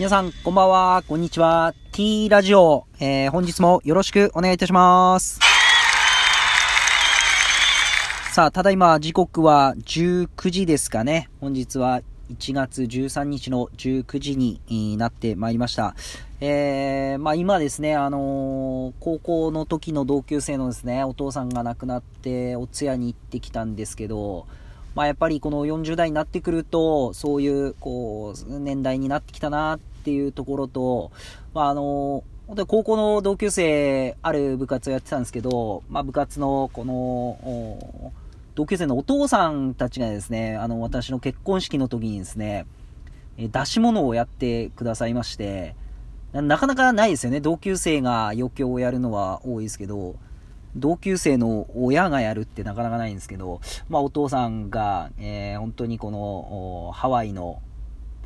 皆さん、こんばんは、こんにちは。T ラジオ、えー、本日もよろしくお願いいたします。さあ、ただいま時刻は19時ですかね。本日は1月13日の19時になってまいりました。えー、まあ今ですね、あのー高校の時の同級生のですね、お父さんが亡くなってお通夜に行ってきたんですけど、まあやっぱりこの40代になってくると、そういう、こう、年代になってきたなっっていうところと、まああの本当に高校の同級生、ある部活をやってたんですけど、まあ部活のこの、同級生のお父さんたちがですね、あの、私の結婚式の時にですね、出し物をやってくださいまして、なかなかないですよね。同級生が余興をやるのは多いですけど、同級生の親がやるってなかなかないんですけど、まあお父さんが、えー本当にこの、ハワイの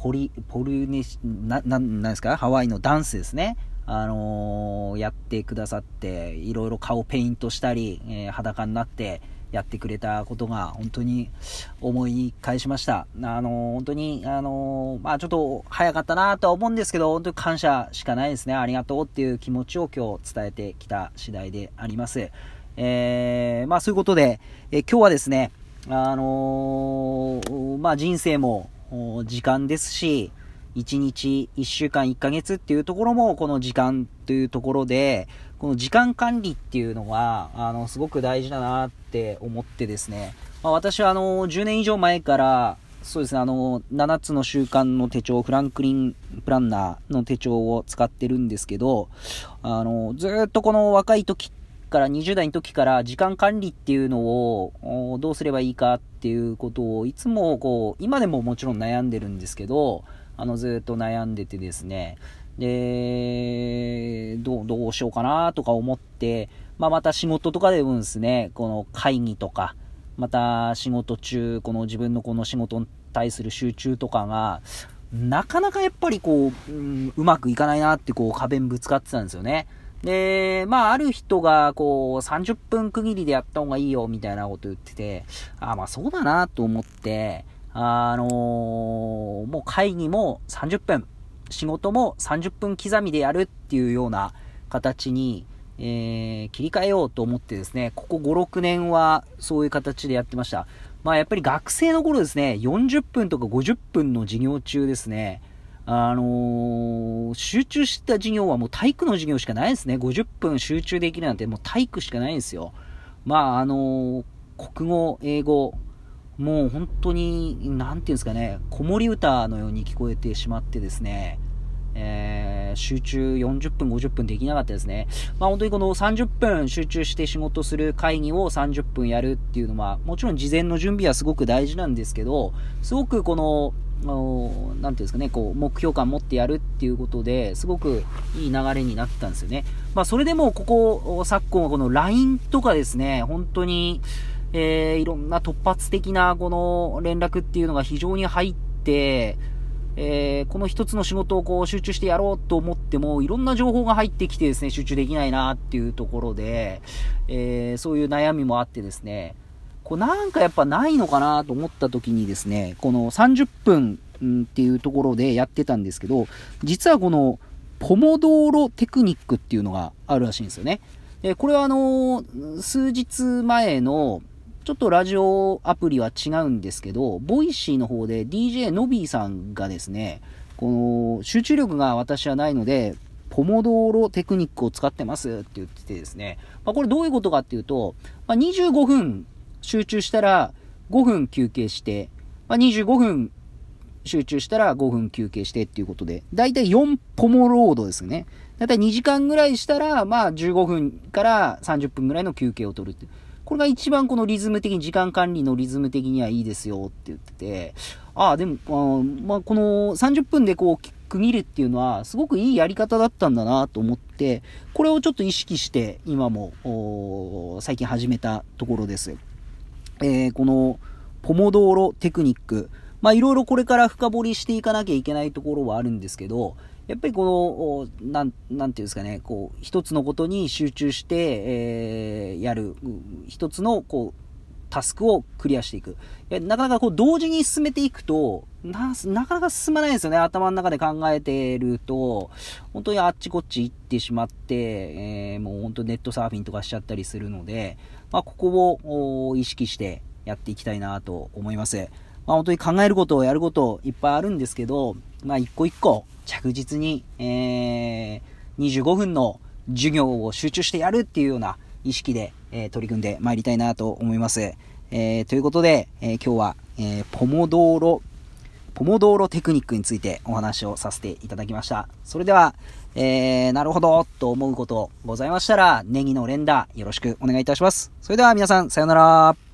ポリ、ポルネシ、な、ななんですか？ハワイのダンスですね。あのーやってくださって、いろいろ顔ペイントしたり、えー裸になってやってくれたことが本当に思い返しました。あの本当に、あのまあちょっと早かったなとは思うんですけど、本当に感謝しかないですね。ありがとうっていう気持ちを今日伝えてきた次第であります。えーまあそういうことで、え今日はですね、あのまあ人生も時間ですし、1日、1週間、1ヶ月っていうところも、この時間というところで、この時間管理っていうのが、あの、すごく大事だなって思ってですね、まあ、私はあの、10年以上前から、そうですね、あの、7つの習慣の手帳、フランクリンプランナーの手帳を使ってるんですけど、あの、ずっとこの若い時ってから20代の時から時間管理っていうのをどうすればいいかっていうことをいつもこう今でももちろん悩んでるんですけどあのずっと悩んでてですねでどうどうしようかなとか思って、まあ、また仕事とかでもですねこの会議とかまた仕事中この自分のこの仕事に対する集中とかがなかなかやっぱりこう、うん、うまくいかないなってこう壁にぶつかってたんですよね。で、まあ、ある人が、こう、30分区切りでやった方がいいよ、みたいなこと言ってて、あ、まあ、そうだな、と思って、あのーもう会議も30分、仕事も30分刻みでやるっていうような形に、えー切り替えようと思ってですね、ここ5、6年はそういう形でやってました。まあ、やっぱり学生の頃ですね、40分とか50分の授業中ですね、あのー集中した授業はもう体育の授業しかないですね。50分集中できるなんてもう体育しかないんですよ。まあ、あのー国語、英語、もう本当に、なんていうんですかね、子守歌のように聞こえてしまってですね、えー集中40分、50分できなかったですね。まあ本当にこの30分集中して仕事する会議を30分やるっていうのは、もちろん事前の準備はすごく大事なんですけど、すごくこの、あのなんていうんですかね、こう、目標感持ってやるっていうことで、すごくいい流れになったんですよね。まあそれでも、ここ、昨今はこの LINE とかですね、本当に、えーいろんな突発的なこの連絡っていうのが非常に入って、えーこの一つの仕事をこう集中してやろうと思っても、いろんな情報が入ってきてですね、集中できないなっていうところで、えーそういう悩みもあってですね、こうなんかやっぱないのかなと思った時にですね、この30分っていうところでやってたんですけど、実はこのポモドーロテクニックっていうのがあるらしいんですよね。でこれはあの数日前のちょっとラジオアプリは違うんですけど、 Voicy の方で DJ のびーさんがですね、この集中力が私はないので、ポモドーロテクニックを使ってますって言っててですね、まあ、これどういうことかっていうと、まあ、25分集中したら5分休憩して、まあ、25分集中したら5分休憩してっていうことで、だいたい4ポモロードですね。だいたい2時間ぐらいしたら、まあ15分から30分ぐらいの休憩を取るって。これが一番このリズム的に、時間管理のリズム的にはいいですよって言ってて、ああ、でも、あまあ、この30分でこう、区切るっていうのは、すごくいいやり方だったんだなと思って、これをちょっと意識して、今も、最近始めたところです。えーこの、ポモドーロテクニック。まあ、いろいろこれから深掘りしていかなきゃいけないところはあるんですけど、やっぱりこの、なん、なんていうんですかね、こう、一つのことに集中して、えーやる、一つの、こう、タスクをクリアしていく。いなかなかこう同時に進めていくと、な、なかなか進まないですよね。頭の中で考えてると、本当にあっちこっち行ってしまって、えー、もう本当ネットサーフィンとかしちゃったりするので、まあ、ここを意識してやっていきたいなと思います。まあ、本当に考えることをやることいっぱいあるんですけど、まあ、一個一個着実に、えー、25分の授業を集中してやるっていうような意識で、えー、取り組んで参りたいなと思います。えー、ということで、えー、今日は、えー、ポモドーロ、ポモドーロテクニックについてお話をさせていただきました。それでは、えー、なるほど、と思うことございましたら、ネギの連打よろしくお願いいたします。それでは皆さん、さようなら。